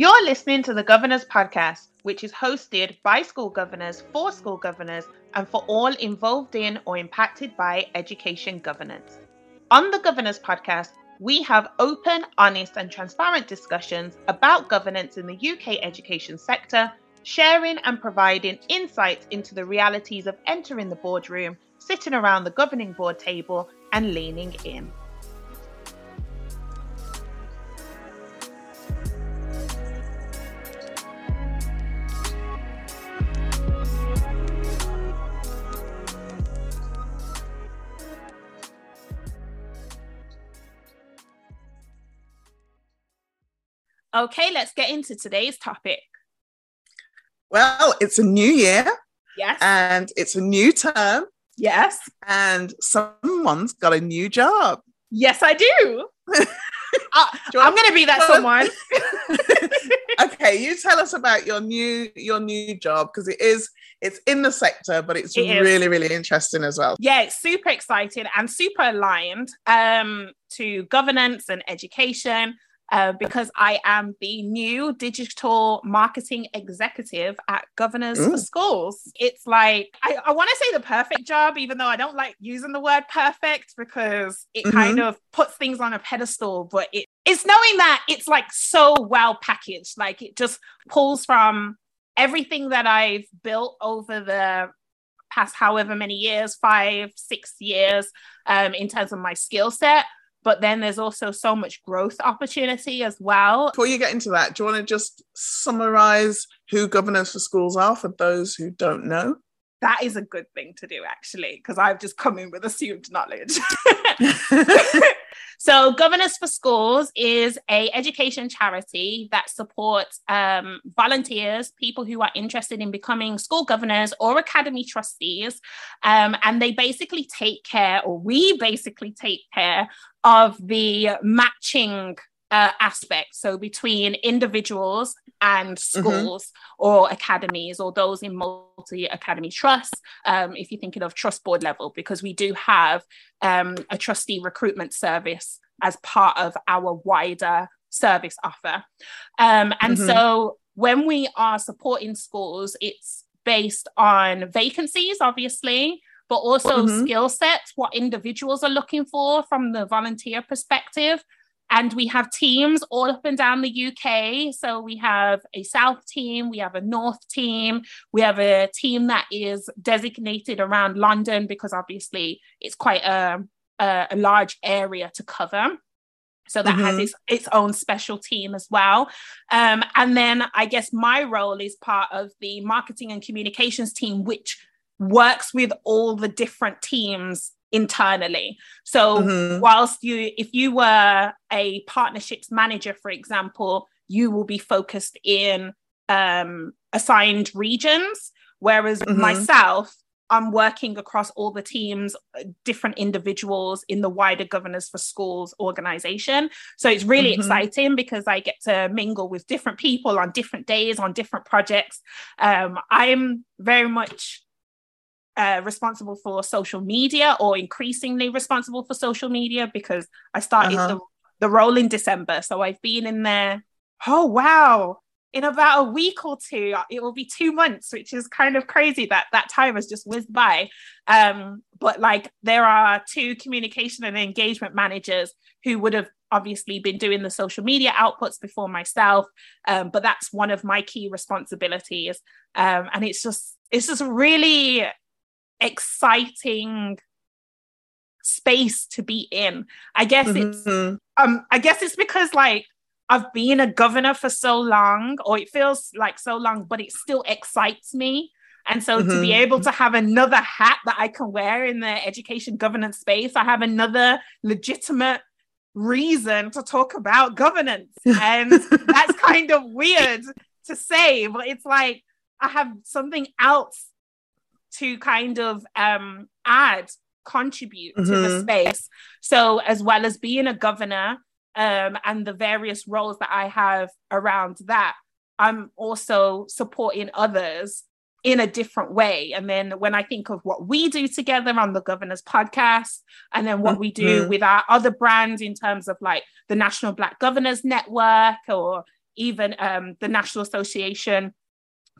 You're listening to the Governors Podcast, which is hosted by school governors for school governors and for all involved in or impacted by education governance. On the Governors Podcast, we have open, honest, and transparent discussions about governance in the UK education sector, sharing and providing insights into the realities of entering the boardroom, sitting around the governing board table, and leaning in. Okay, let's get into today's topic. Well, it's a new year. Yes. And it's a new term. Yes. And someone's got a new job. Yes, I do. uh, I'm going to be that someone. okay, you tell us about your new your new job because it is it's in the sector, but it's it really really interesting as well. Yeah, it's super exciting and super aligned um, to governance and education uh, because I am the new digital marketing executive at Governors Ooh. for Schools. It's like, I, I want to say the perfect job, even though I don't like using the word perfect because it mm-hmm. kind of puts things on a pedestal, but it, it's knowing that it's like so well packaged. Like it just pulls from everything that I've built over the past however many years five, six years um, in terms of my skill set but then there's also so much growth opportunity as well. Before you get into that, do you want to just summarize who governors for schools are for those who don't know? That is a good thing to do, actually, because I've just come in with assumed knowledge. So, Governors for Schools is a education charity that supports um, volunteers, people who are interested in becoming school governors or academy trustees, um, and they basically take care, or we basically take care of the matching uh, aspect. So between individuals and mm-hmm. schools mm-hmm. or academies or those in multi academy trusts, um, if you're thinking of trust board level, because we do have um, a trustee recruitment service as part of our wider service offer. Um, and mm-hmm. so when we are supporting schools, it's based on vacancies, obviously, but also mm-hmm. skill sets, what individuals are looking for from the volunteer perspective. And we have teams all up and down the UK. So we have a South team, we have a North team, we have a team that is designated around London because obviously it's quite a, a, a large area to cover. So that mm-hmm. has its, its own special team as well. Um, and then I guess my role is part of the marketing and communications team, which works with all the different teams internally. So mm-hmm. whilst you if you were a partnerships manager for example, you will be focused in um, assigned regions whereas mm-hmm. myself I'm working across all the teams, different individuals in the wider Governors for Schools organization. So it's really mm-hmm. exciting because I get to mingle with different people on different days, on different projects. Um, I'm very much uh, responsible for social media or increasingly responsible for social media because I started uh-huh. the, the role in December. So I've been in there. Oh, wow. In about a week or two, it will be two months, which is kind of crazy that that time has just whizzed by. Um, but like, there are two communication and engagement managers who would have obviously been doing the social media outputs before myself um, but that's one of my key responsibilities um, and it's just it's just really exciting space to be in. I guess mm-hmm. it's um I guess it's because like I've been a governor for so long, or it feels like so long, but it still excites me. And so mm-hmm. to be mm-hmm. able to have another hat that I can wear in the education governance space, I have another legitimate reason to talk about governance. And that's kind of weird to say, but it's like I have something else to kind of um, add, contribute mm-hmm. to the mm-hmm. space. So, as well as being a governor um, and the various roles that I have around that, I'm also supporting others in a different way. And then when I think of what we do together on the Governors podcast, and then what we do mm-hmm. with our other brands in terms of like the National Black Governors Network or even um, the National Association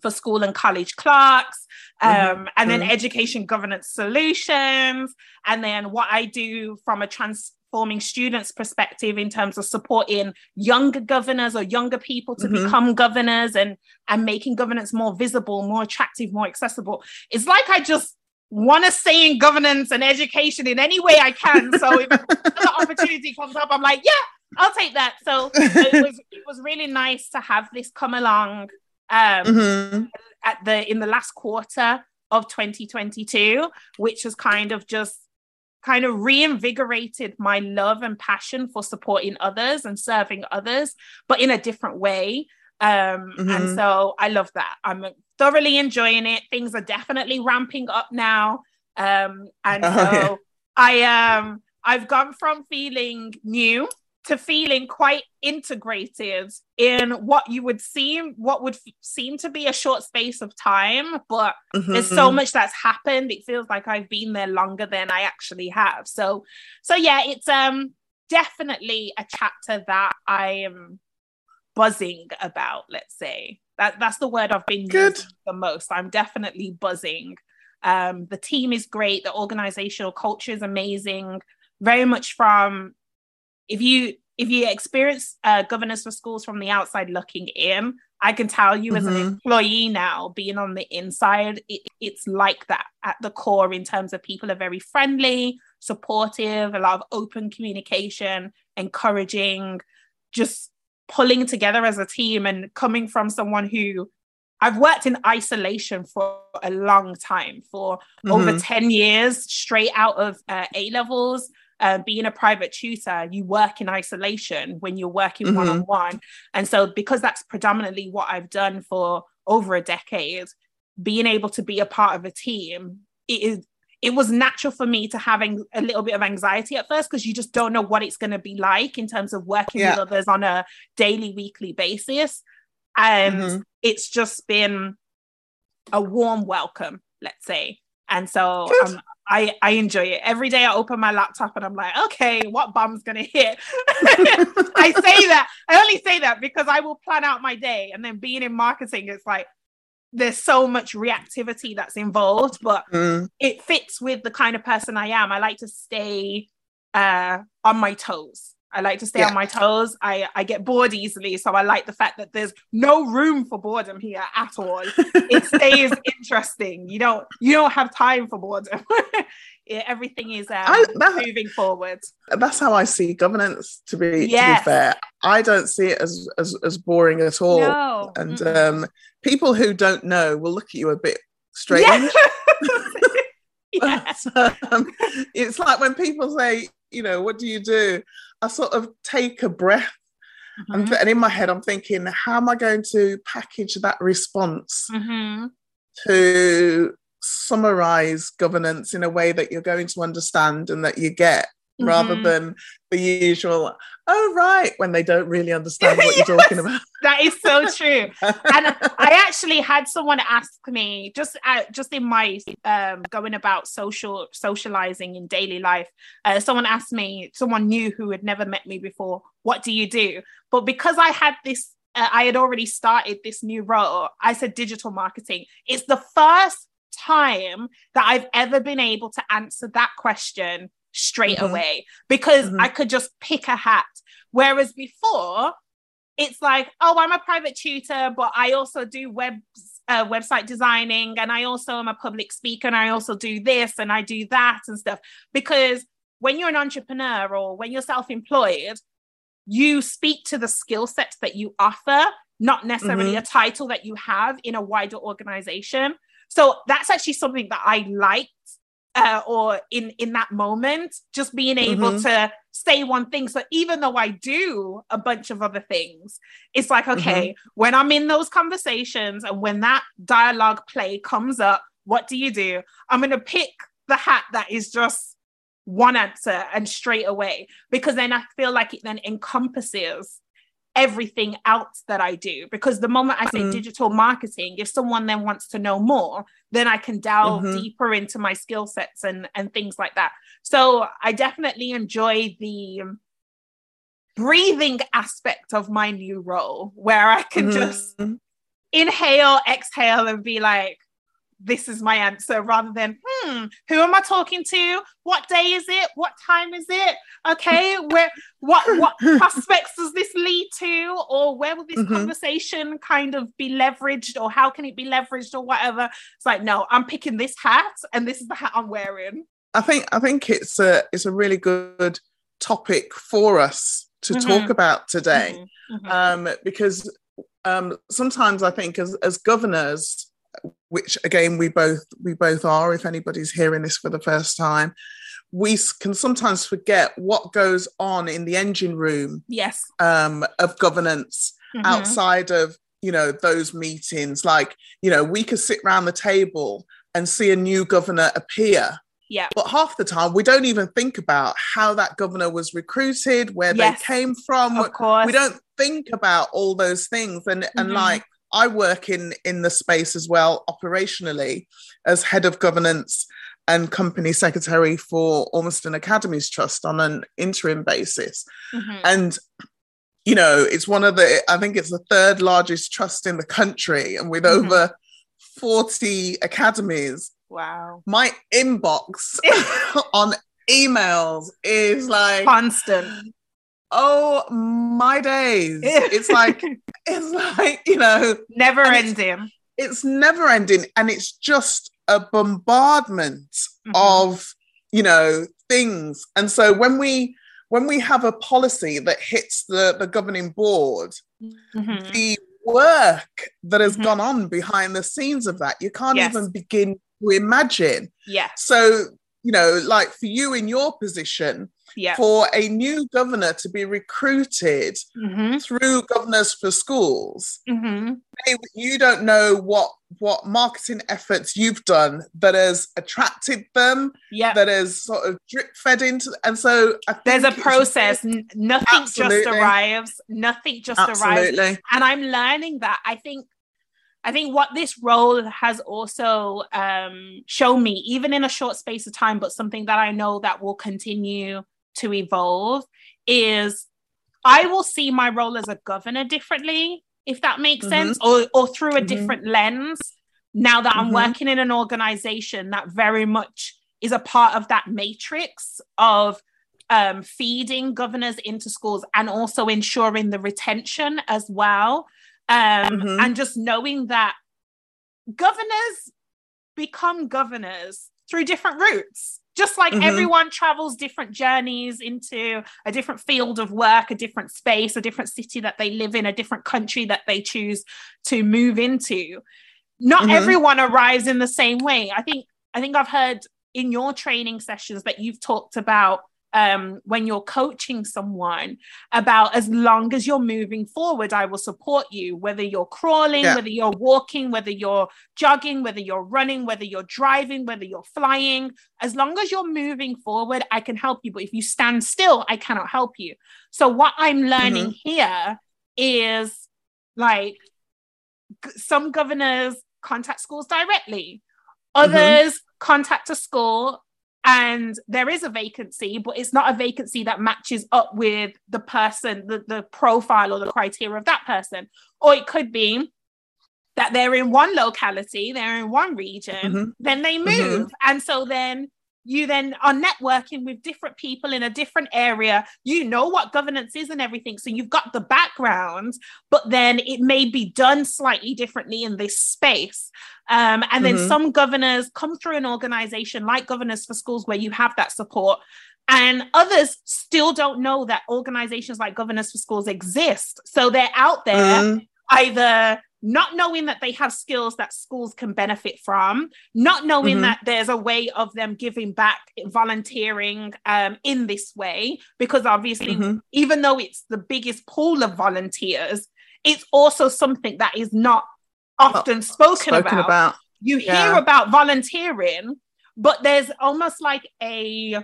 for school and college clerks, um, mm-hmm. and then mm-hmm. education governance solutions, and then what I do from a transforming students perspective in terms of supporting younger governors or younger people to mm-hmm. become governors and and making governance more visible, more attractive, more accessible. It's like I just want to stay in governance and education in any way I can. So if another opportunity comes up, I'm like, yeah, I'll take that. So it was it was really nice to have this come along um, mm-hmm. at the in the last quarter of 2022, which has kind of just kind of reinvigorated my love and passion for supporting others and serving others, but in a different way. Um, mm-hmm. And so I love that. I'm thoroughly enjoying it. Things are definitely ramping up now. Um, and oh, so yeah. I um I've gone from feeling new to feeling quite integrated in what you would seem what would f- seem to be a short space of time but mm-hmm. there's so much that's happened it feels like i've been there longer than i actually have. So so yeah it's um definitely a chapter that i am buzzing about let's say. That that's the word i've been Good. using the most. I'm definitely buzzing. Um the team is great. The organizational culture is amazing. Very much from if you if you experience uh, Governors for Schools from the outside looking in, I can tell you mm-hmm. as an mm-hmm. employee now, being on the inside, it, it's like that at the core in terms of people are very friendly, supportive, a lot of open communication, encouraging, just pulling together as a team and coming from someone who I've worked in isolation for a long time, for mm-hmm. over 10 years, straight out of uh, A levels, uh, being a private tutor, you work in isolation when you're working one on one. And so, because that's predominantly what I've done for over a decade, being able to be a part of a team, it is. It was natural for me to having a little bit of anxiety at first because you just don't know what it's going to be like in terms of working yeah. with others on a daily, weekly basis. And mm-hmm. it's just been a warm welcome, let's say. And so um, I, I enjoy it. Every day I open my laptop and I'm like, okay, what bomb's gonna hit? I say that. I only say that because I will plan out my day. And then being in marketing, it's like there's so much reactivity that's involved, but mm. it fits with the kind of person I am. I like to stay uh, on my toes. I like to stay yeah. on my toes. I, I get bored easily. So I like the fact that there's no room for boredom here at all. it stays interesting. You don't you don't have time for boredom. yeah, everything is um, I, that, moving forward. That's how I see governance to be, yes. to be fair. I don't see it as as, as boring at all. No. And mm-hmm. um, people who don't know will look at you a bit strange. Yeah. but, um, it's like when people say, you know, what do you do? I sort of take a breath. Mm-hmm. And, in my head, I'm thinking, how am I going to package that response mm-hmm. to summarize governance in a way that you're going to understand and that you get mm-hmm. rather than the usual, oh, right, when they don't really understand what you're talking about. that is so true. and I actually had someone ask me just uh, just in my um, going about social socializing in daily life. Uh, someone asked me, someone new who had never met me before, what do you do? But because I had this uh, I had already started this new role. I said digital marketing. It's the first time that I've ever been able to answer that question straight mm-hmm. away because mm-hmm. I could just pick a hat. Whereas before, it's like, oh, I'm a private tutor, but I also do web uh, website designing, and I also am a public speaker, and I also do this and I do that and stuff. Because when you're an entrepreneur or when you're self-employed, you speak to the skill sets that you offer, not necessarily mm-hmm. a title that you have in a wider organization. So that's actually something that I liked uh, or in in that moment just being able mm-hmm. to say one thing so even though i do a bunch of other things it's like okay mm-hmm. when i'm in those conversations and when that dialogue play comes up what do you do i'm going to pick the hat that is just one answer and straight away because then i feel like it then encompasses everything else that I do. Because the moment I say mm. digital marketing, if someone then wants to know more, then I can delve mm-hmm. deeper into my skill sets and, and things like that. So I definitely enjoy the breathing aspect of my new role where I can mm-hmm. just inhale, exhale, and be like, this is my answer rather than hmm who am i talking to? What day is it? What time is it? Okay where what what prospects does this lead to? Or where will this mm-hmm. conversation kind of be leveraged? Or how can it be leveraged? Or whatever. It's like no i'm picking this hat and this is the hat i'm wearing. I think i think it's a it's a really good topic for us to mm-hmm. talk about today. Mm-hmm. mm-hmm. um, because um, sometimes I think as, as governors, which again we both we both are, if anybody's hearing this for the first time, we can sometimes forget what goes on in the engine room yes um, of governance mm-hmm. outside of you know those meetings like you know we could sit around the table and see a new governor appear yeah. But half the time, we don't even think about how that governor was recruited, where yes. they came from. Of course. We don't think about all those things. And, mm-hmm. and like, I work in, in the space as well, operationally, as head of governance and company secretary for Ormiston Academies Trust on an interim basis. Mm-hmm. And you know, it's one of the, I think it's the third largest trust in the country, and with mm-hmm. over 40 academies. Wow. My inbox on emails is like constant. Oh my days. it's like it's like, you know, never ending. It's, it's, never ending and it's just a bombardment mm-hmm. of, you know, things. And so when we when we have a policy that hits the the governing board, mm-hmm. the work that has mm-hmm. gone on behind the scenes of that. You can't yes. even begin to imagine. Yeah. So, you know, like for you in your position, yeah. for a new governor to be recruited mm-hmm. through governors for schools mm-hmm. they, you don't know what what marketing efforts you've done that has attracted them yeah that has sort of drip fed into and so there's a process nothing absolutely. just arrives nothing just absolutely. arrives and i'm learning that i think I think what this role has also um, shown me, even in a short space of time, but something that I know that will continue to evolve is I will see my role as a governor differently, if that makes mm-hmm. sense, or, or through a mm-hmm. different lens. Now that I'm mm-hmm. working in an organization that very much is a part of that matrix of um, feeding governors into schools and also ensuring the retention as well. Um, mm-hmm. And just knowing that governors become governors through different routes just like mm-hmm. everyone travels different journeys into a different field of work, a different space, a different city that they live in, a different country that they choose to move into. Not mm-hmm. everyone arrives in the same way. I think I think I've heard in your training sessions that you've talked about um, when you're coaching someone about as long as you're moving forward, I will support you, whether you're crawling, yeah. whether you're walking, whether you're jogging, whether you're running, whether you're driving, whether you're flying. As long as you're moving forward, I can help you. But if you stand still, I cannot help you. So, what I'm learning mm-hmm. here is like some governors contact schools directly, mm-hmm. others mm-hmm. contact a school and there is a vacancy, but it's not a vacancy that matches up with the person, the, the profile or the criteria of that person. Or it could be that they're in one locality, they're in one region, mm-hmm. then they mm-hmm. move. Mm-hmm. And so then you then are networking with different people in a different area. You know what governance is and everything. So you've got the background, but then it may be done slightly differently in this space. Um, and then mm-hmm. some governors come through an organization like Governors for Schools where you have that support. And others still don't know that organizations like Governors for Schools exist. So they're out there mm-hmm. either not knowing that they have skills that schools can benefit from, not knowing mm-hmm. that there's a way of them giving back, volunteering um, in this way, because obviously, mm-hmm. even though it's the biggest pool of volunteers, it's also something that is not often spoken, spoken about. about. You yeah. hear about volunteering, but there's almost like a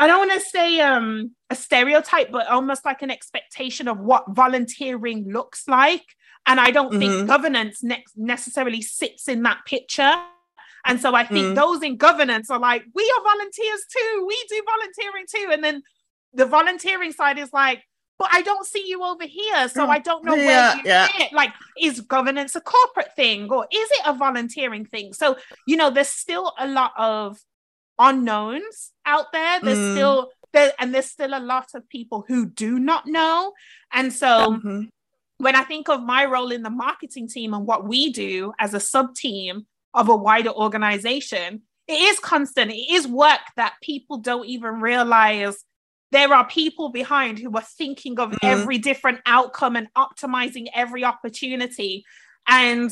I don't want to say um, a stereotype, but almost like an expectation of what volunteering looks like. And I don't mm-hmm. think governance ne- necessarily sits in that picture. And so I think mm. those in governance are like, we are volunteers too. We do volunteering too. And then the volunteering side is like, but I don't see you over here. So Mm. I don't know Yeah, where you yeah. fit. Like, is governance a corporate thing or is it a volunteering thing? So, you know, there's still a lot of unknowns out there. There's Mm. still there, and there's still a lot of people who do not know. And so Mhm. When I think of my role in the marketing team and what we do as a sub team of a wider organization, it is constant. It is work that people don't even realize there are people behind who are thinking of Mhm. every different outcome and optimizing every opportunity. And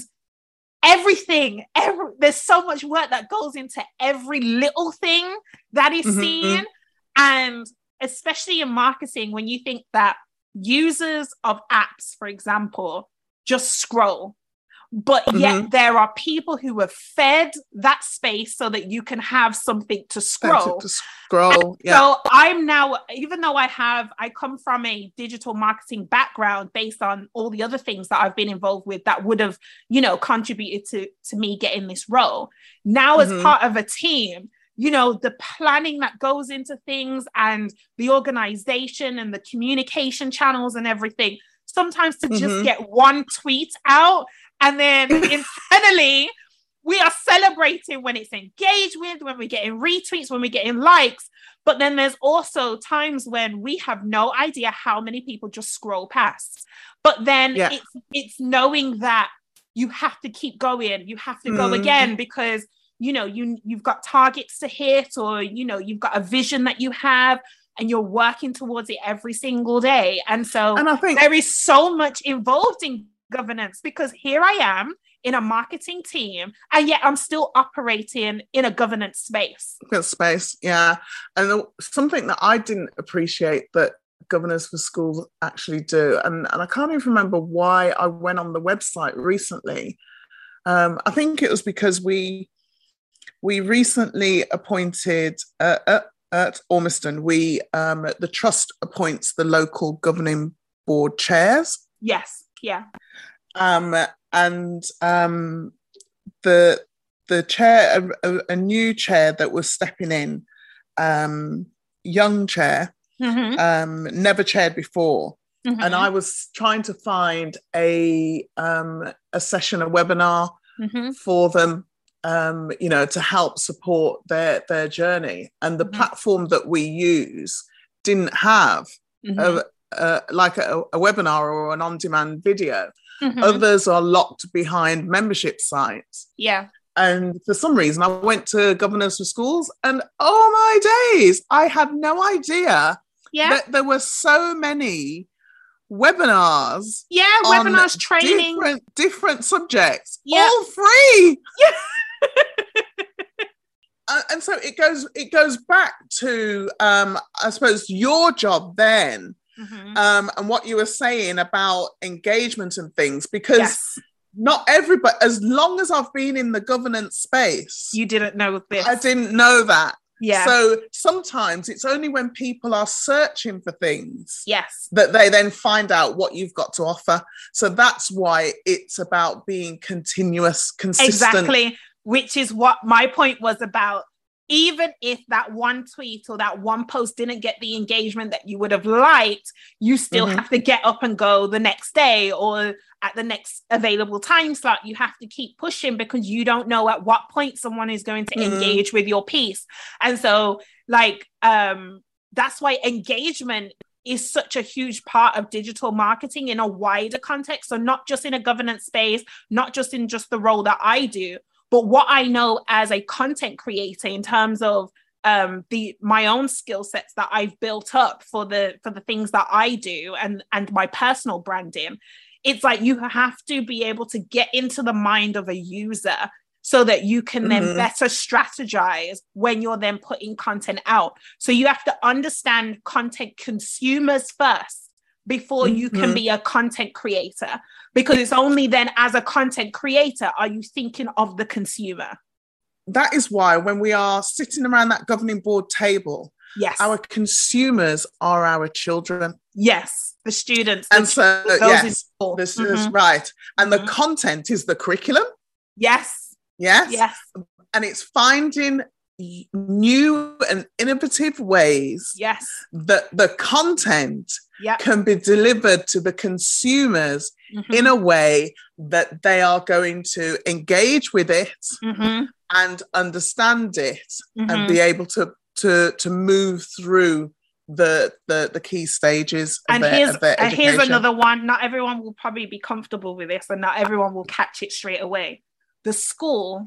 everything, every, there's so much work that goes into every little thing that is Mhm. seen. And especially in marketing, when you think that users of apps, for example, just scroll. But yet there are people who have fed that space so that you can have something to scroll. To scroll. Yeah. So I'm now, even though I have, I come from a digital marketing background based on all the other things that I've been involved with that would have, you know, contributed to to me getting this role. Now, as Mhm. part of a team, you know, the planning that goes into things and the organization and the communication channels and everything. Sometimes to just Mhm. get one tweet out and then internally we are celebrating when it's engaged with, when we're getting retweets, when we're getting likes. But then there's also times when we have no idea how many people just scroll past. But then Yeah. it's it's knowing that you have to keep going, you have to go Mm. again because you know you you've got targets to hit or you know you've got a vision that you have and you're working towards it every single day. And so and I think there is so much involved in governance because here I am in a marketing team and yet I'm still operating in a governance space. Good space, yeah. And something that I didn't appreciate that governors for schools actually do, and, and I can't even remember why I went on the website recently. Um, I think it was because we we recently appointed uh, at, at Ormiston, we um, the trust appoints the local governing board chairs. Yes. Yeah. um, and um, the the chair, a, a, new chair that was stepping in, um, young chair, Mhm, um, never chaired before, mhm, and I was trying to find a um, a session, a webinar mhm, for them, um, you know, to help support their their journey. And the Mhm. platform that we use didn't have mhm, a, a, like a, a webinar or an on-demand video. mhm. Others are locked behind membership sites. Yeah. And for some reason, I went to Governors for Schools, and oh my days, I had no idea Yeah. that there were so many webinars yeah. Webinars, training. different, different subjects, Yeah. all free. Yeah. Uh, and so it goes it goes back to um, I suppose your job then Mhm. um, and what you were saying about engagement and things because Yes. not everybody as long as i've been in the governance space You didn't know this. i didn't know that Yeah. so sometimes it's only when people are searching for things yes. that they then find out what you've got to offer so that's why it's about being continuous consistent Exactly. Which is what my point was about. Even if that one tweet or that one post didn't get the engagement that you would have liked, you still Mhm. have to get up and go the next day or at the next available time slot. You have to keep pushing because you don't know at what point someone is going to Mhm. engage with your piece. And so, like, um, that's why engagement is such a huge part of digital marketing in a wider context. So, not just in a governance space, not just in just the role that I do, but what I know as a content creator in terms of um the my own skill sets that I've built up for the for the things that I do and and my personal branding it's like you have to be able to get into the mind of a user so that you can then Mhm. better strategize when you're then putting content out so you have to understand content consumers first before you can Mhm. be a content creator. Because it's only then as a content creator are you thinking of the consumer. That is why when we are sitting around that governing board table yes. our consumers are our children. Yes. The students the and so yes this is Mhm. right. And the Mhm. content is the curriculum. Yes. Yes. Yes. And it's finding new and innovative ways yes that the content yep. can be delivered to the consumers mm-hmm. in a way that they are going to engage with it mm-hmm. and understand it and mm-hmm. be able to to to move through the the the key stages and their, here's and here's another one not everyone will probably be comfortable with this and not everyone will catch it straight away the school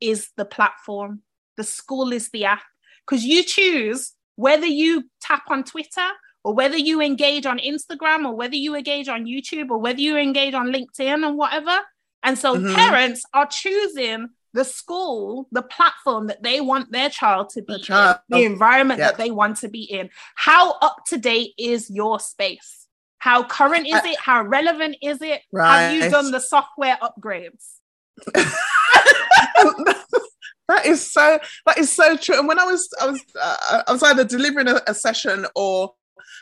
is the platform the school is the app because you choose whether you tap on twitter or whether you engage on instagram or whether you engage on youtube or whether you engage on linkedin and whatever and so mm-hmm. parents are choosing the school, the platform that they want their child to be child. in, the environment yeah. that they want to be in. How up to date is your space? How current is it? How relevant is it? Right. Have you done the software upgrades? that is so that is so true. And when I was I was uh, I was either delivering a, a session or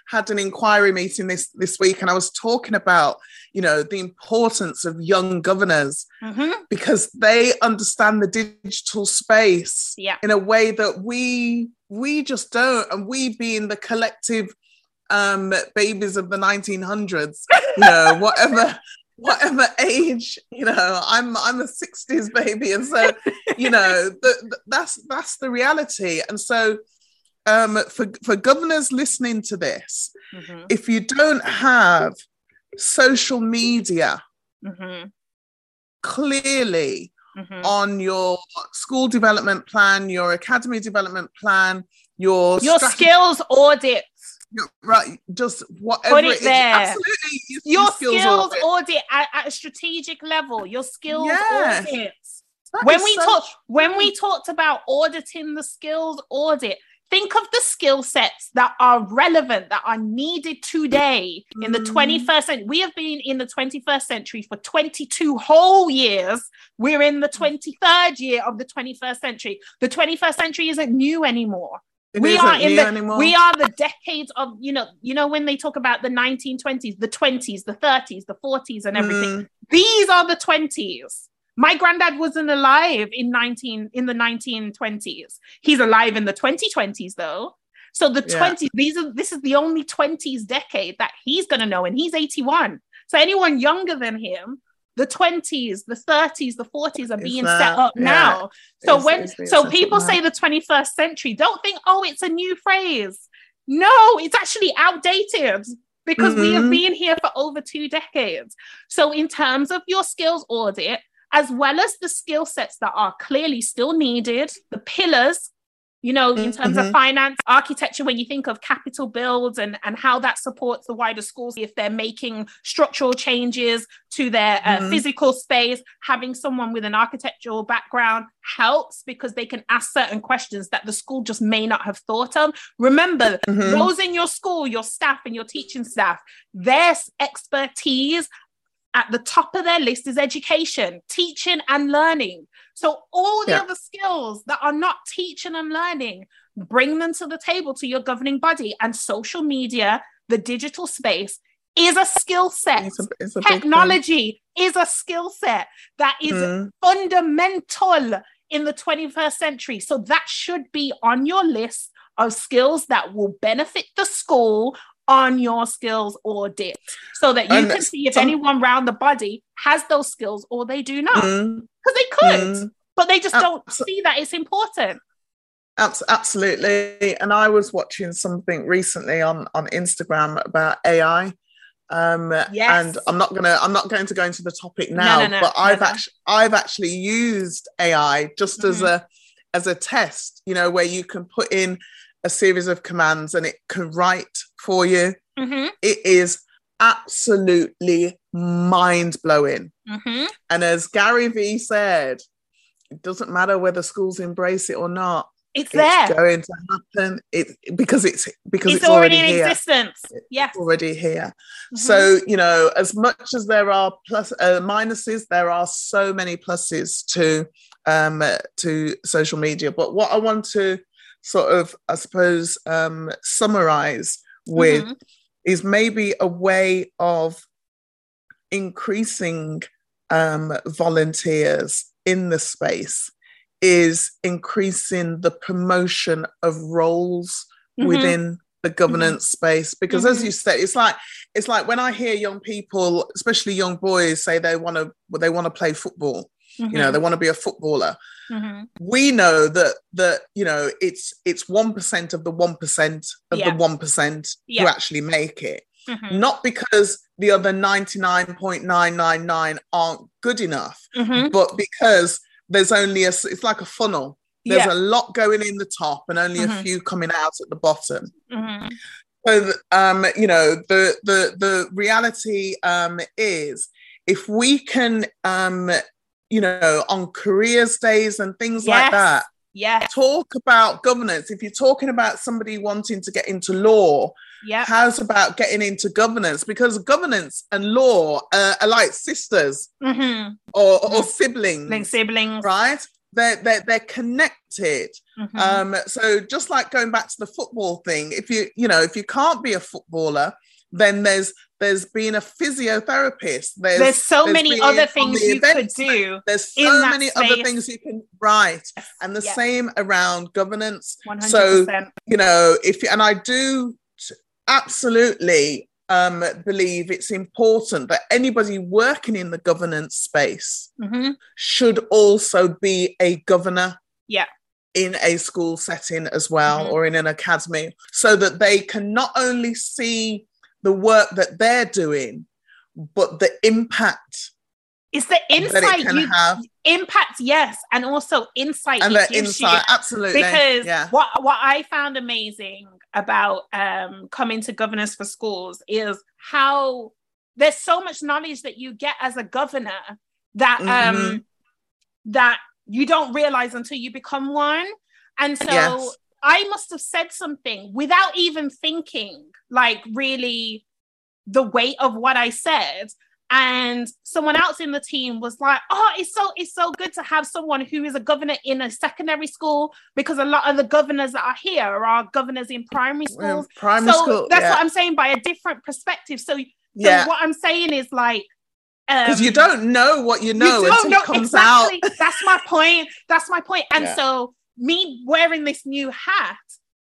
had an inquiry meeting this this week and I was talking about you know the importance of young governors mm-hmm. because they understand the digital space yeah. in a way that we we just don't and we being the collective um babies of the 1900s you know whatever whatever age you know i'm i'm a 60s baby and so you know the, the, that's that's the reality and so um, for, for governors listening to this, mm-hmm. if you don't have social media mm-hmm. clearly mm-hmm. on your school development plan, your academy development plan, your your strategy, skills audit. Right, just whatever Put it, there. Your, your skills, skills audit, audit at, at, a strategic level. Your skills yeah. audit. That when we so talked when we talked about auditing the skills audit, think of the skill sets that are relevant, that are needed today mm. in the 21st mm. century. We have been in the 21st century for 22 whole years. We're in the 23rd mm. year of the 21st century. The 21st century isn't new anymore. It we are in the anymore. we are the decades of you know you know when they talk about the 1920s the 20s the 30s the 40s and everything mm. these are the 20s my granddad wasn't alive in 19 in the 1920s. He's alive in the 2020s though. So the yeah. 20s, these are this is the only 20s decade that he's gonna know, and he's 81. So anyone younger than him, the 20s, the 30s, the 40s are being that, set up yeah. now. So it's, when it's so people say the 21st century, don't think, oh, it's a new phrase. No, it's actually outdated because mm-hmm. we have mm-hmm. been here for over two decades. So, in terms of your skills audit, as well as the skill sets that are clearly still needed, the pillars, you know, in terms mm-hmm. of finance, architecture, when you think of capital builds and, and how that supports the wider schools, if they're making structural changes to their uh, mm-hmm. physical space, having someone with an architectural background helps because they can ask certain questions that the school just may not have thought of. Remember, mm-hmm. those in your school, your staff and your teaching staff, their expertise at the top of their list is education, teaching and learning. So, all the yeah. other skills that are not teaching and learning, bring them to the table to your governing body. And social media, the digital space, is a skill set. It's a, it's a Technology is a skill set that is mm. fundamental in the 21st century. So, that should be on your list of skills that will benefit the school on your skills or audit so that you and can see if some, anyone around the body has those skills or they do not. Because mm, they could, mm, but they just don't see that it's important. Absolutely. And I was watching something recently on, on Instagram about AI. Um, yes. and I'm not gonna I'm not going to go into the topic now, no, no, no, but I've actually I've actually used AI just mm-hmm. as a as a test, you know, where you can put in a series of commands and it can write for you. Mm-hmm. It is absolutely mind blowing. Mm-hmm. And as Gary Vee said, it doesn't matter whether schools embrace it or not. It's, there. going to happen. It because it's because it's, it's already, already, in here. existence. Yes, already here. Mm-hmm. So you know, as much as there are plus uh, minuses, there are so many pluses to um, to social media. But what I want to sort of, I suppose, um, summarize with mm-hmm. is maybe a way of increasing um, volunteers in the space is increasing the promotion of roles mm-hmm. within the governance mm-hmm. space because mm-hmm. as you said it's like it's like when i hear young people especially young boys say they want to they want to play football mm-hmm. you know mm-hmm. they want to be a footballer mm-hmm. we know that that you know it's it's 1% of the 1% of yeah. the 1% yeah. who actually make it mm-hmm. not because the other 99.999 aren't good enough but because there's only a it's like a funnel there's yeah. a lot going in the top and only mm-hmm. a few coming out at the bottom. Mm-hmm. So, um, you know, the the the reality um, is if we can, um, you know, on careers days and things yes. like that, yeah, talk about governance. If you're talking about somebody wanting to get into law, yeah, how's about getting into governance? Because governance and law uh, are like sisters mm-hmm. or, or siblings, like siblings, right? they're they're, they're connected mm-hmm. um so just like going back to the football thing if you you know if you can't be a footballer then there's there's been a physiotherapist there's, there's so there's many other things you could do there's so many space. other things you can write and the same around governance 100%. so you know if and i do absolutely um, believe it's important that anybody working in the governance space mm-hmm. should also be a governor. Yeah. In a school setting as well, mm-hmm. or in an academy, so that they can not only see the work that they're doing, but the impact it's the insight it you have. Impact, yes, and also insight. And the insight, you. absolutely. Because yeah. what what I found amazing about um, coming to governors for schools is how there's so much knowledge that you get as a governor that um mm-hmm. that you don't realize until you become one. And so yes. I must have said something without even thinking, like really the weight of what I said and someone else in the team was like oh it's so it's so good to have someone who is a governor in a secondary school because a lot of the governors that are here are governors in primary schools primary so school, that's yeah. what i'm saying by a different perspective so, so yeah. what i'm saying is like because um, you don't know what you know you until it comes exactly. out that's my point that's my point. point and yeah. so me wearing this new hat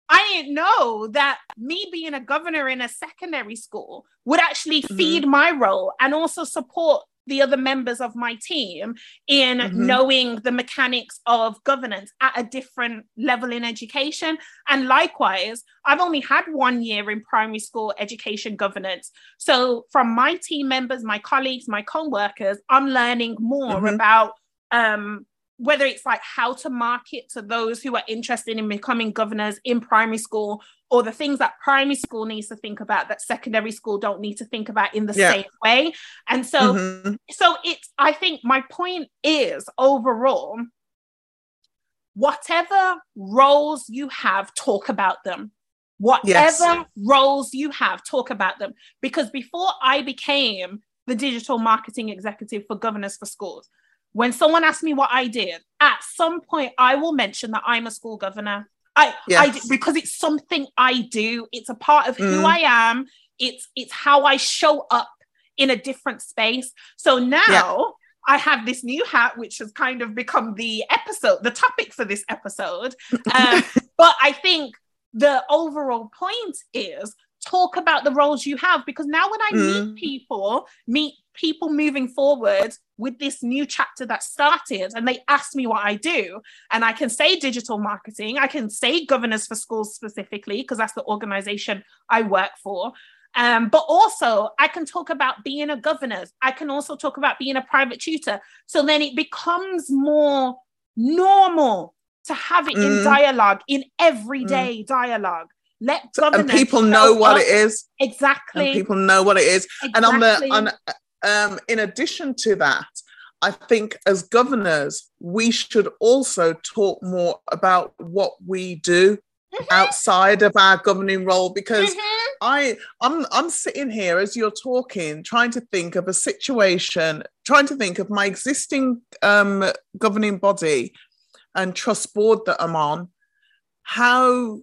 I didn't know that me being a governor in a secondary school would actually mm-hmm. feed my role and also support the other members of my team in mm-hmm. knowing the mechanics of governance at a different level in education. And likewise, I've only had one year in primary school education governance. So, from my team members, my colleagues, my co workers, I'm learning more mm-hmm. about um, whether it's like how to market to those who are interested in becoming governors in primary school or the things that primary school needs to think about that secondary school don't need to think about in the yeah. same way and so mm-hmm. so it's i think my point is overall whatever roles you have talk about them whatever yes. roles you have talk about them because before i became the digital marketing executive for governors for schools when someone asks me what I did, at some point I will mention that I'm a school governor. I, yes. I because it's something I do. It's a part of who mm. I am. It's it's how I show up in a different space. So now yeah. I have this new hat, which has kind of become the episode, the topic for this episode. Um, but I think the overall point is talk about the roles you have because now when I mm. meet people, meet people moving forward with this new chapter that started and they ask me what I do and I can say digital marketing I can say governors for schools specifically because that's the organization I work for um, but also I can talk about being a governor I can also talk about being a private tutor so then it becomes more normal to have it mm. in dialogue in everyday mm. dialogue let governors and people know what up. it is exactly and people know what it is exactly. and on the on um, in addition to that, I think as governors, we should also talk more about what we do mm-hmm. outside of our governing role because mm-hmm. I I'm I'm sitting here as you're talking, trying to think of a situation, trying to think of my existing um, governing body and trust board that I'm on. How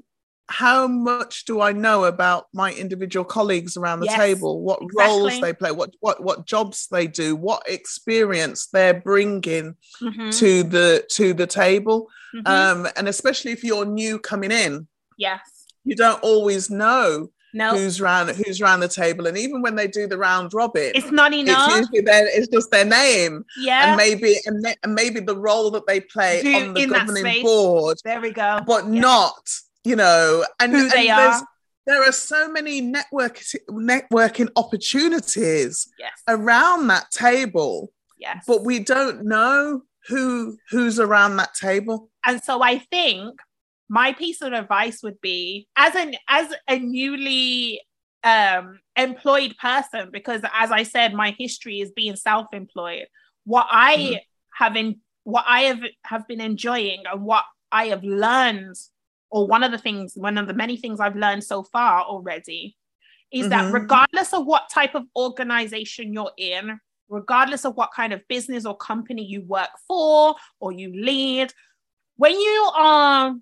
how much do I know about my individual colleagues around the yes, table? What exactly. roles they play? What what what jobs they do? What experience they're bringing mm-hmm. to the to the table? Mm-hmm. Um, and especially if you're new coming in, yes, you don't always know no who's round who's round the table and even when they do the round robin it's not enough it's usually their, it's just their name yeah and maybe and, and maybe the role that they play Do on the governing board there we go but Yeah. not you know and, Who they there's- are. there are so many network networking opportunities yes around that table yes but we don't know who who's around that table and so i think my piece of advice would be as an as a newly um employed person because as i said my history is being self-employed what i Mhm. have in what i have have been enjoying and what i have learned or one of the things one of the many things i've learned so far already is that Mhm. regardless of what type of organization you're in regardless of what kind of business or company you work for or you lead when you are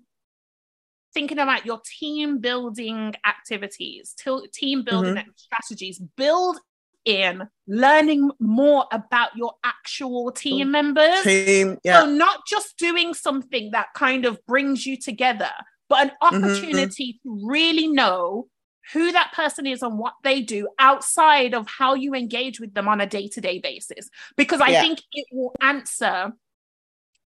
thinking about your team building activities, til- team building strategies, build in learning more about your actual team members. team yeah So, not just doing something that kind of brings you together, but an Mm-hmm, opportunity to really know who that person is and what they do outside of how you engage with them on a day to day basis. Because I Yeah. think it will answer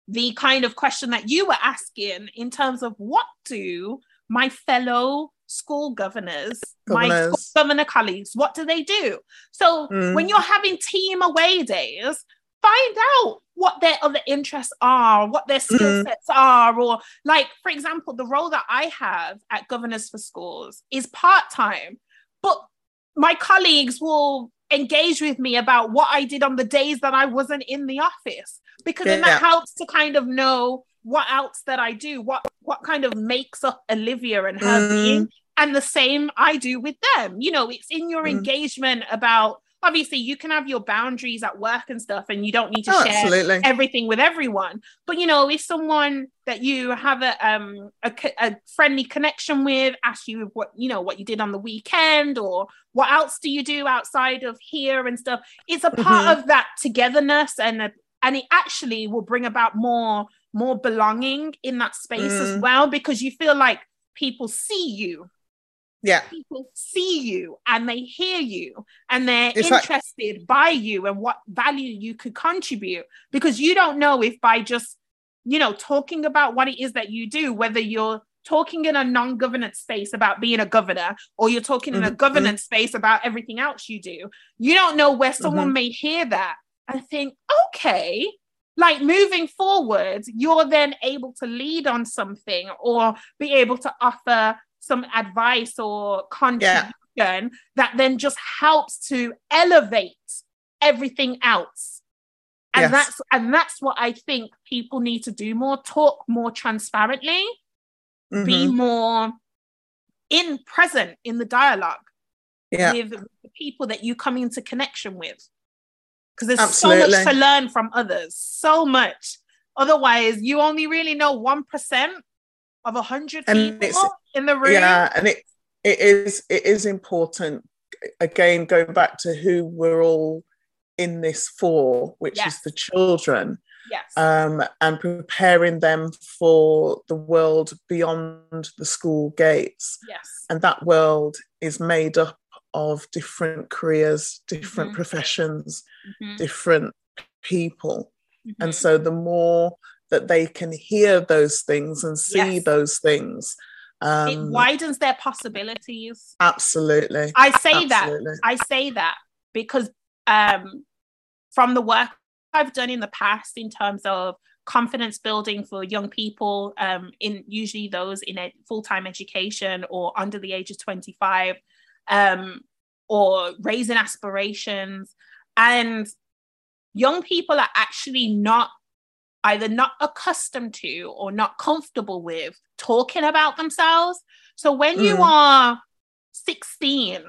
the kind of question that you were asking in terms of what do my fellow school governors, my school Governors. governor colleagues, what do they do? So Mm. when you're having team away days, find out what their other interests are, what their skill Mhm. sets are, or like, for example, the role that I have at Governors for Schools is part time, but my colleagues will engage with me about what I did on the days that I wasn't in the office because then that helps to kind of know what else that I do, what what kind of makes up Olivia and her Mm. being, and the same I do with them. You know, it's in your Mm. engagement about obviously you can have your boundaries at work and stuff, and you don't need to Oh, share absolutely everything with everyone. But you know, if someone that you have a um a, a friendly connection with asks you what you know what you did on the weekend or what else do you do outside of here and stuff, it's a part Mhm. of that togetherness and a, and it actually will bring about more more belonging in that space as Mm. well because you feel like people see you yeah people see you and they hear you and they're It's like- interested by you and what value you could contribute because you don't know if by just you know talking about what it is that you do whether you're talking in a non-governance space about being a governor or you're talking in a Mhm. governance space about everything else you do you don't know where someone Mm-hmm. may hear that and think okay like moving forward you're then able to lead on something or be able to offer some advice or contribution that then just helps to elevate everything else and Yes. that's and that's what i think people need to do more talk more transparently be Mhm. more in present in the dialogue yeah with the people that you come into connection with because there's Absolutely. so much to learn from others so much otherwise you only really know 1% of a 100 And people it's- in the room? yeah and it it is it is important. Again going back to who we're all in this for which Yes. is the children yes. um, and preparing them for the world beyond the school gates. Yes. And that world is made up of different careers different Mhm. professions Mhm, different people. And mhm. so the more that they can hear those things and see Yes. those things it um, widens their possibilities absolutely i say that. I say that because um, from the work I've done in the past in terms of confidence building for young people, um, in usually those in a full-time education or under the age of 25, um, or raising aspirations. And young people are actually not either not accustomed to or not comfortable with talking about themselves. So when you Mhm. are 16,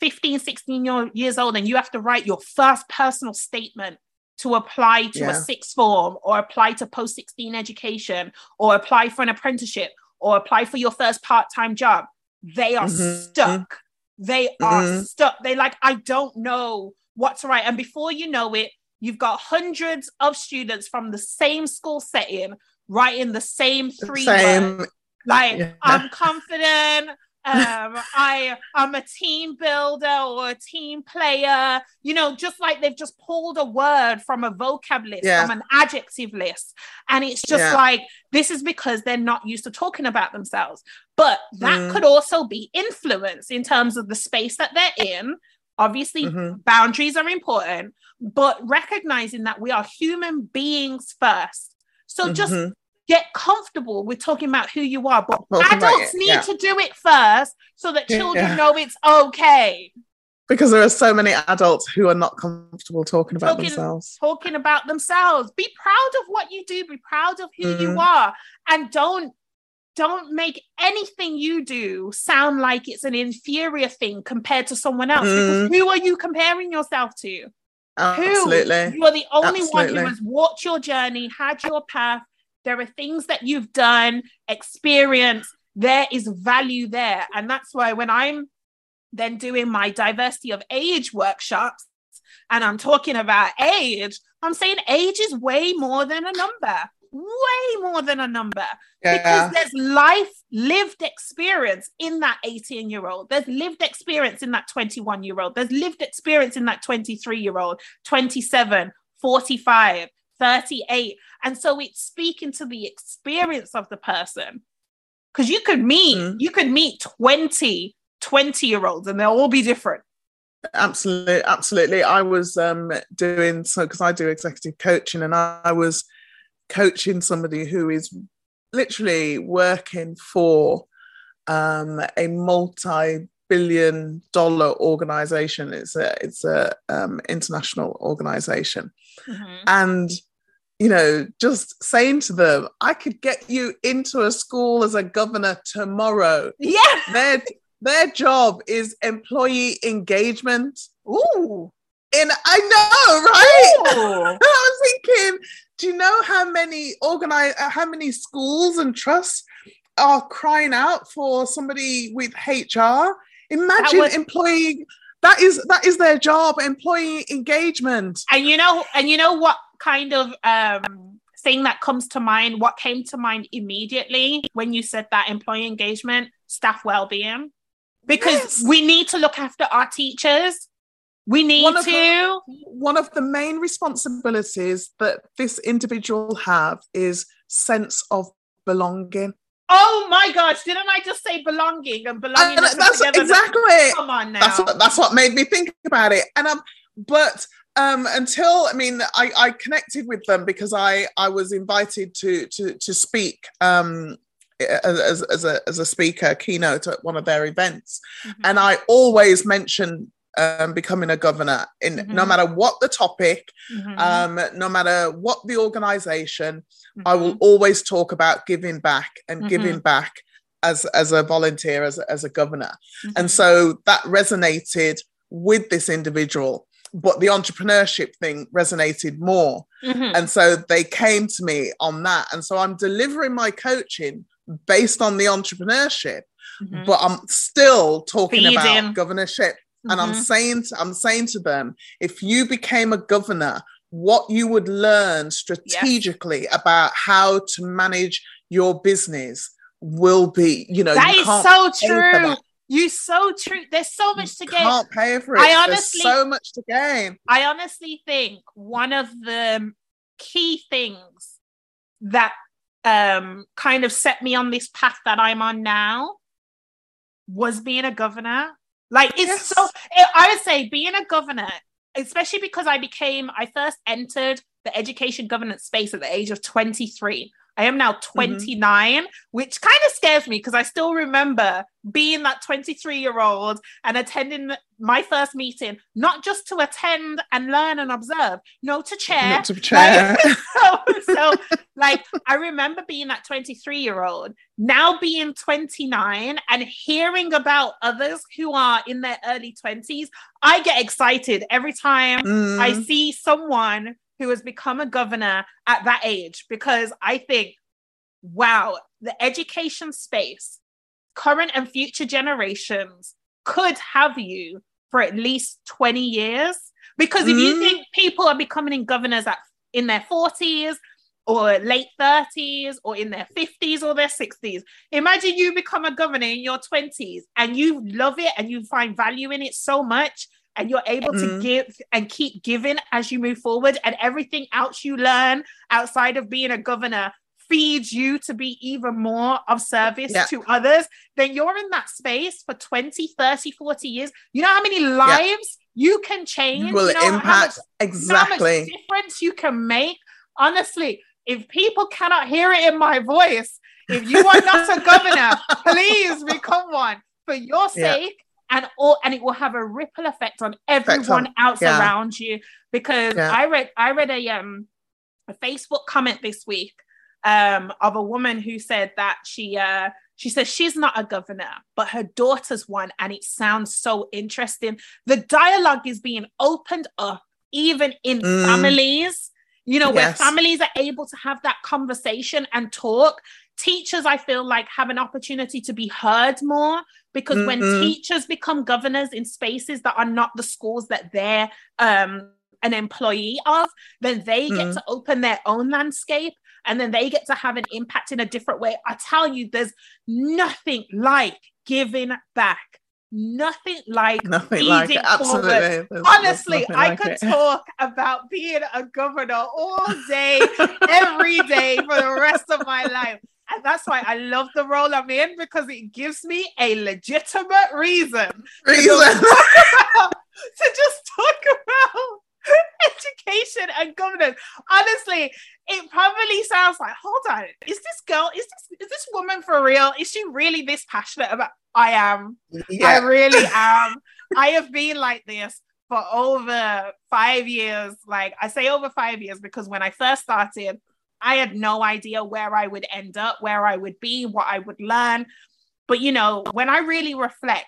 15, 16 years old, and you have to write your first personal statement to apply to a sixth form or apply to post 16 education or apply for an apprenticeship or apply for your first part time job, they are Mhm. stuck. They are Mhm. stuck. They like, I don't know what to write. And before you know it, you've got hundreds of students from the same school setting writing the same three words Like yeah. I'm confident. um i i'm a team builder or a team player you know just like they've just pulled a word from a vocab list yeah. from an adjective list and it's just yeah. like this is because they're not used to talking about themselves but that mm. could also be influence in terms of the space that they're in obviously mm-hmm. boundaries are important but recognizing that we are human beings first so mm-hmm. just get comfortable with talking about who you are. But adults need yeah. to do it first so that children yeah. know it's okay. Because there are so many adults who are not comfortable talking about talking, themselves. Talking about themselves. Be proud of what you do. Be proud of who mm. you are. And don't don't make anything you do sound like it's an inferior thing compared to someone else. Mm. Because who are you comparing yourself to? Oh, absolutely. Who? You are the only Absolutely. one who has walked your journey, had your path, there are things that you've done, experience, there is value there. And that's why when I'm then doing my diversity of age workshops and I'm talking about age, I'm saying age is way more than a number, way more than a number. Yeah. Because there's life lived experience in that 18 year old. There's lived experience in that 21 year old. There's lived experience in that 23 year old, 27, 45. 38. And so it's speaking to the experience of the person. Because you could meet, mm. you could meet 20, 20 year olds and they'll all be different. Absolutely, absolutely. I was um doing so because I do executive coaching and I, I was coaching somebody who is literally working for um, a multi billion dollar organization it's a it's a um, international organization mm-hmm. and you know, just saying to them, I could get you into a school as a governor tomorrow. Yeah. Their, their job is employee engagement. Ooh. And I know, right? I was thinking, do you know how many organize uh, how many schools and trusts are crying out for somebody with HR? Imagine was- employee that is that is their job, employee engagement. And you know, and you know what kind of um, thing that comes to mind, what came to mind immediately when you said that employee engagement, staff well-being, because yes. we need to look after our teachers. We need one to. The, one of the main responsibilities that this individual have is sense of belonging. Oh my gosh! Didn't I just say belonging and belonging? And that's exactly. Come on now. That's what, that's what made me think about it. And um, but um, until I mean, I, I connected with them because I I was invited to to to speak um, as, as a as a speaker keynote at one of their events, mm-hmm. and I always mention um, becoming a governor in mm-hmm. no matter what the topic, mm-hmm. um, no matter what the organization, I will mm-hmm. always talk about giving back and giving mm-hmm. back as as a volunteer as as a governor, and mm-hmm. so that resonated with this individual but the entrepreneurship thing resonated more. Mm-hmm. And so they came to me on that. And so I'm delivering my coaching based on the entrepreneurship, mm-hmm. but I'm still talking Feeding. about governorship. Mm-hmm. And I'm mm-hmm. saying to, I'm saying to them, if you became a governor, what you would learn strategically yes. about how to manage your business will be, you know, that you is so true. You so true. There's so much you to gain. Can't pay for it. I honestly, There's so much to gain. I honestly think one of the key things that um, kind of set me on this path that I'm on now was being a governor. Like it's yes. so. I would say being a governor, especially because I became. I first entered the education governance space at the age of 23. I am now mm-hmm. 29, mm-hmm. which kind of scares me because I still remember being that 23 year old and attending my first meeting, not just to attend and learn and observe, no, to chair. Not to chair. Like, so, so, like, I remember being that 23 year old, now being 29 and hearing about others who are in their early 20s. I get excited every time mm. I see someone who has become a governor at that age because I think, wow, the education space, current and future generations could have you for at least 20 years. Because if mm. you think people are becoming governors at in their 40s, or late 30s or in their 50s or their 60s. Imagine you become a governor in your 20s and you love it and you find value in it so much and you're able mm-hmm. to give and keep giving as you move forward and everything else you learn outside of being a governor feeds you to be even more of service yeah. to others then you're in that space for 20 30 40 years you know how many lives yeah. you can change will you know impact much, exactly difference you can make honestly if people cannot hear it in my voice if you are not a governor please become one for your sake yeah. And all and it will have a ripple effect on everyone on, else around you because i read i read a um a facebook comment this week um, of a woman who said that she uh, she says she's not a governor, but her daughter's one, and it sounds so interesting. The dialogue is being opened up, even in mm. families. You know, yes. where families are able to have that conversation and talk. Teachers, I feel like, have an opportunity to be heard more because mm-hmm. when teachers become governors in spaces that are not the schools that they're um, an employee of, then they mm. get to open their own landscape and then they get to have an impact in a different way. I tell you, there's nothing like giving back. Nothing like nothing like it. Absolutely. There's, Honestly, there's I like could it. talk about being a governor all day, every day for the rest of my life. And that's why I love the role I'm in because it gives me a legitimate reason, reason. to just talk about education and governance. Honestly, it probably sounds like, hold on, is this girl, is this is this woman for real? Is she really this passionate about I am? Yeah. I really am. I have been like this for over five years. Like I say over five years because when I first started, I had no idea where I would end up, where I would be, what I would learn. But you know, when I really reflect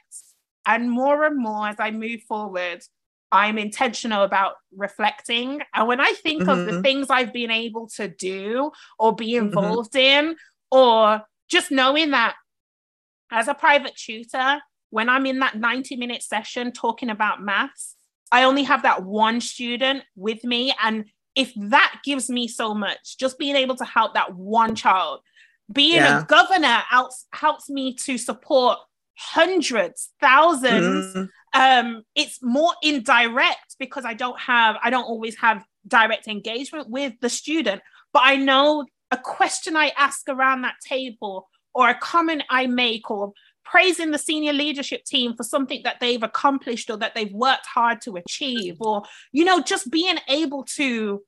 and more and more as I move forward, I'm intentional about reflecting. And when I think mm-hmm. of the mm-hmm. things I've been able to do or be mm-hmm. involved mm-hmm. in, or just knowing that as a private tutor, when I'm in that 90 minute session talking about maths, I only have that one student with me. And if that gives me so much, just being able to help that one child, being yeah. a governor helps, helps me to support hundreds, thousands. Mm um, it's more indirect because I don't have, I don't always have direct engagement with the student, but I know a question I ask around that table or a comment I make or praising the senior leadership team for something that they've accomplished or that they've worked hard to achieve or you know just being able to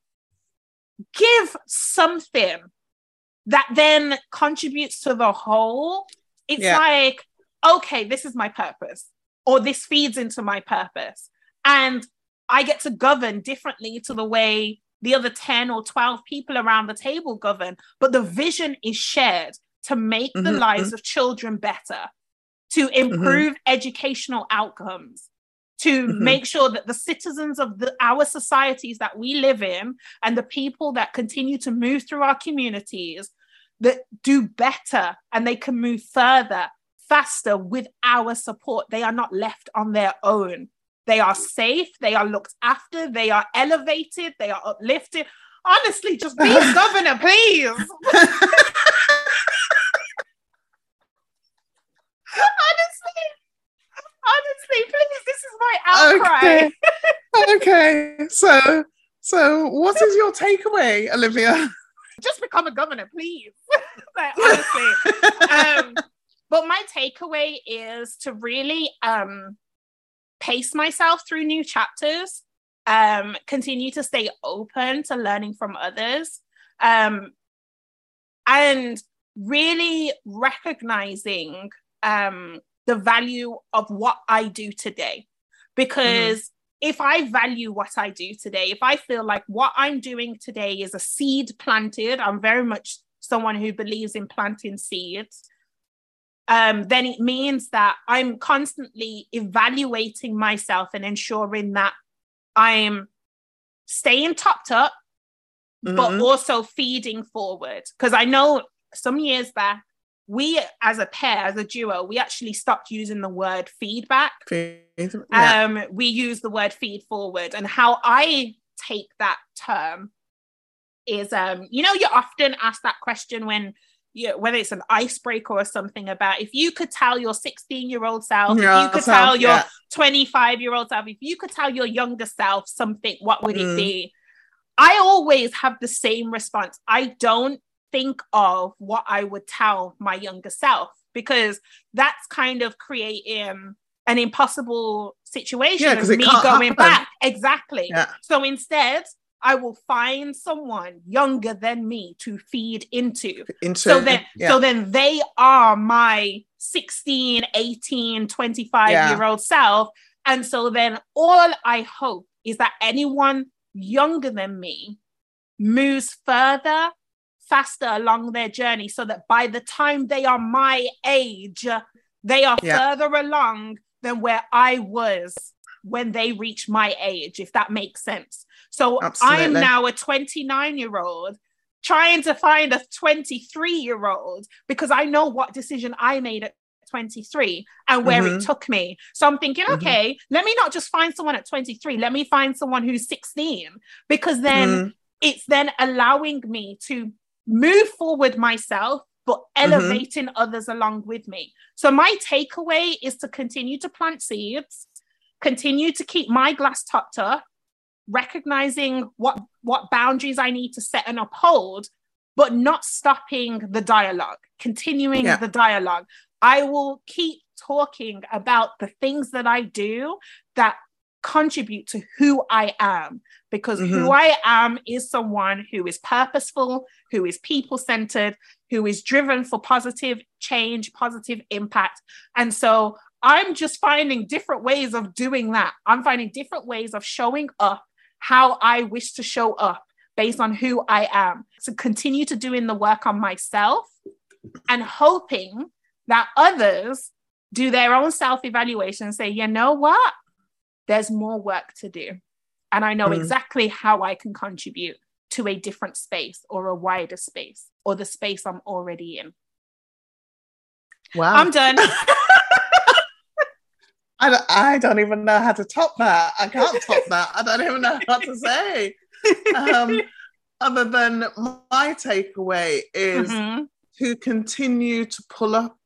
give something that then contributes to the whole it's yeah. like okay this is my purpose or this feeds into my purpose. And I get to govern differently to the way the other 10 or 12 people around the table govern. But the vision is shared to make mm-hmm, the lives mm-hmm. of children better, to mm-hmm. improve mm-hmm. educational outcomes, to mm-hmm. make sure that the citizens of the, our societies that we live in and the people that continue to move through our communities that do better and they can move further faster with our support. They are not left on their own. They are safe, they are looked after, they are elevated, they are uplifted. Honestly, just be a governor, please. honestly, honestly, please, this is my outcry. Okay. okay. So, so what is your takeaway, Olivia? Just become a governor, please. like, honestly. Um, but my takeaway is to really um, pace myself through new chapters, um, continue to stay open to learning from others, um, and really recognizing um, the value of what I do today. Because mm. if I value what I do today, if I feel like what I'm doing today is a seed planted, I'm very much someone who believes in planting seeds um, then it means that I'm constantly evaluating myself and ensuring that I'm staying topped up, mm-hmm. but also feeding forward. Because I know some years back, we as a pair, as a duo, we actually stopped using the word feedback. Feed, yeah. Um, we use the word feed forward, and how I take that term is um, you know, you're often asked that question when you know, whether it's an icebreaker or something about if you could tell your 16 year old self, yeah, if you could tell your 25 year old self, if you could tell your younger self something, what would mm. it be? I always have the same response. I don't think of what I would tell my younger self because that's kind of creating an impossible situation yeah, of me going happen. back. Exactly. Yeah. So instead, I will find someone younger than me to feed into. into so then yeah. so then they are my 16, 18, 25 yeah. year old self. And so then all I hope is that anyone younger than me moves further, faster along their journey so that by the time they are my age, they are yeah. further along than where I was when they reach my age, if that makes sense. So Absolutely. I'm now a 29 year old trying to find a 23 year old because I know what decision I made at 23 and where mm-hmm. it took me. So I'm thinking, mm-hmm. okay, mm-hmm. let me not just find someone at 23, let me find someone who's 16 because then mm-hmm. it's then allowing me to move forward myself but mm-hmm. elevating others along with me. So my takeaway is to continue to plant seeds continue to keep my glass topped up, recognizing what, what boundaries I need to set and uphold, but not stopping the dialogue, continuing yeah. the dialogue. I will keep talking about the things that I do that contribute to who I am because mm-hmm. who I am is someone who is purposeful, who is people centered, who is driven for positive change, positive impact. And so I'm just finding different ways of doing that. I'm finding different ways of showing up how I wish to show up based on who I am. To continue to doing the work on myself and hoping that others do their own self evaluation and say, you know what? There's more work to do. And I know mm. exactly how I can contribute to a different space or a wider space or the space I'm already in. Wow. I'm done. I don't, I don't even know how to top that. I can't top that. I don't even know what to say. Um, other than my takeaway is mm-hmm. to continue to pull up.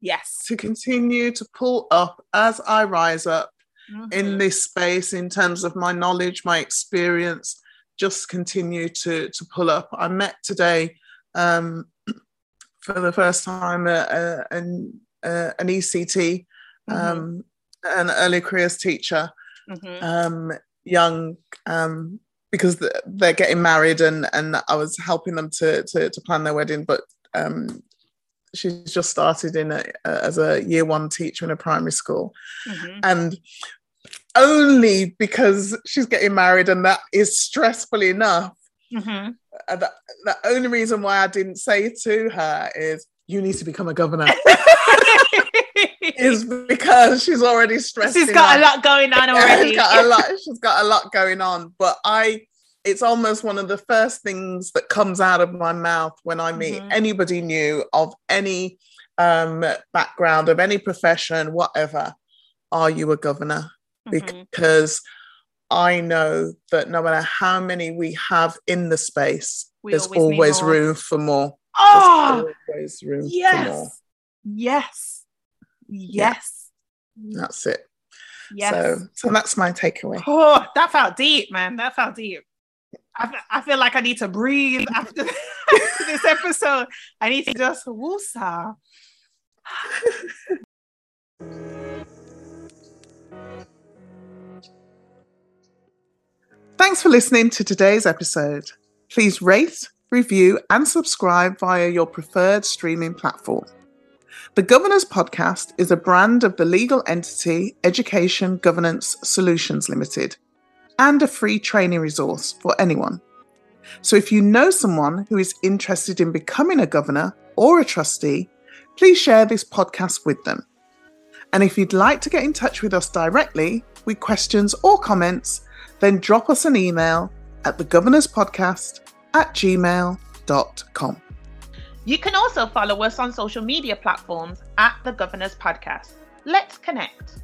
Yes. To continue to pull up as I rise up mm-hmm. in this space in terms of my knowledge, my experience, just continue to, to pull up. I met today um, for the first time uh, an, uh, an ECT. Mm-hmm. Um, an early careers teacher, mm-hmm. um, young, um, because they're getting married, and and I was helping them to to, to plan their wedding, but um, she's just started in a, as a year one teacher in a primary school, mm-hmm. and only because she's getting married and that is stressful enough. Mm-hmm. The, the only reason why I didn't say to her is, you need to become a governor. is because she's already stressed. She's got a lot going on already. she's got a lot. She's got a lot going on. But I, it's almost one of the first things that comes out of my mouth when I meet mm-hmm. anybody new of any um, background, of any profession, whatever. Are you a governor? Mm-hmm. Because I know that no matter how many we have in the space, we there's always, always room for more. Oh, always room yes. for more. Yes. Yes. Yeah. That's it. Yes. So, so that's my takeaway. Oh, that felt deep, man. That felt deep. I, I feel like I need to breathe after, after this episode. I need to just woosah. Thanks for listening to today's episode. Please rate, review, and subscribe via your preferred streaming platform. The Governors Podcast is a brand of the legal entity Education Governance Solutions Limited and a free training resource for anyone. So if you know someone who is interested in becoming a governor or a trustee, please share this podcast with them. And if you'd like to get in touch with us directly with questions or comments, then drop us an email at thegovernorspodcast at gmail.com. You can also follow us on social media platforms at The Governors Podcast. Let's connect.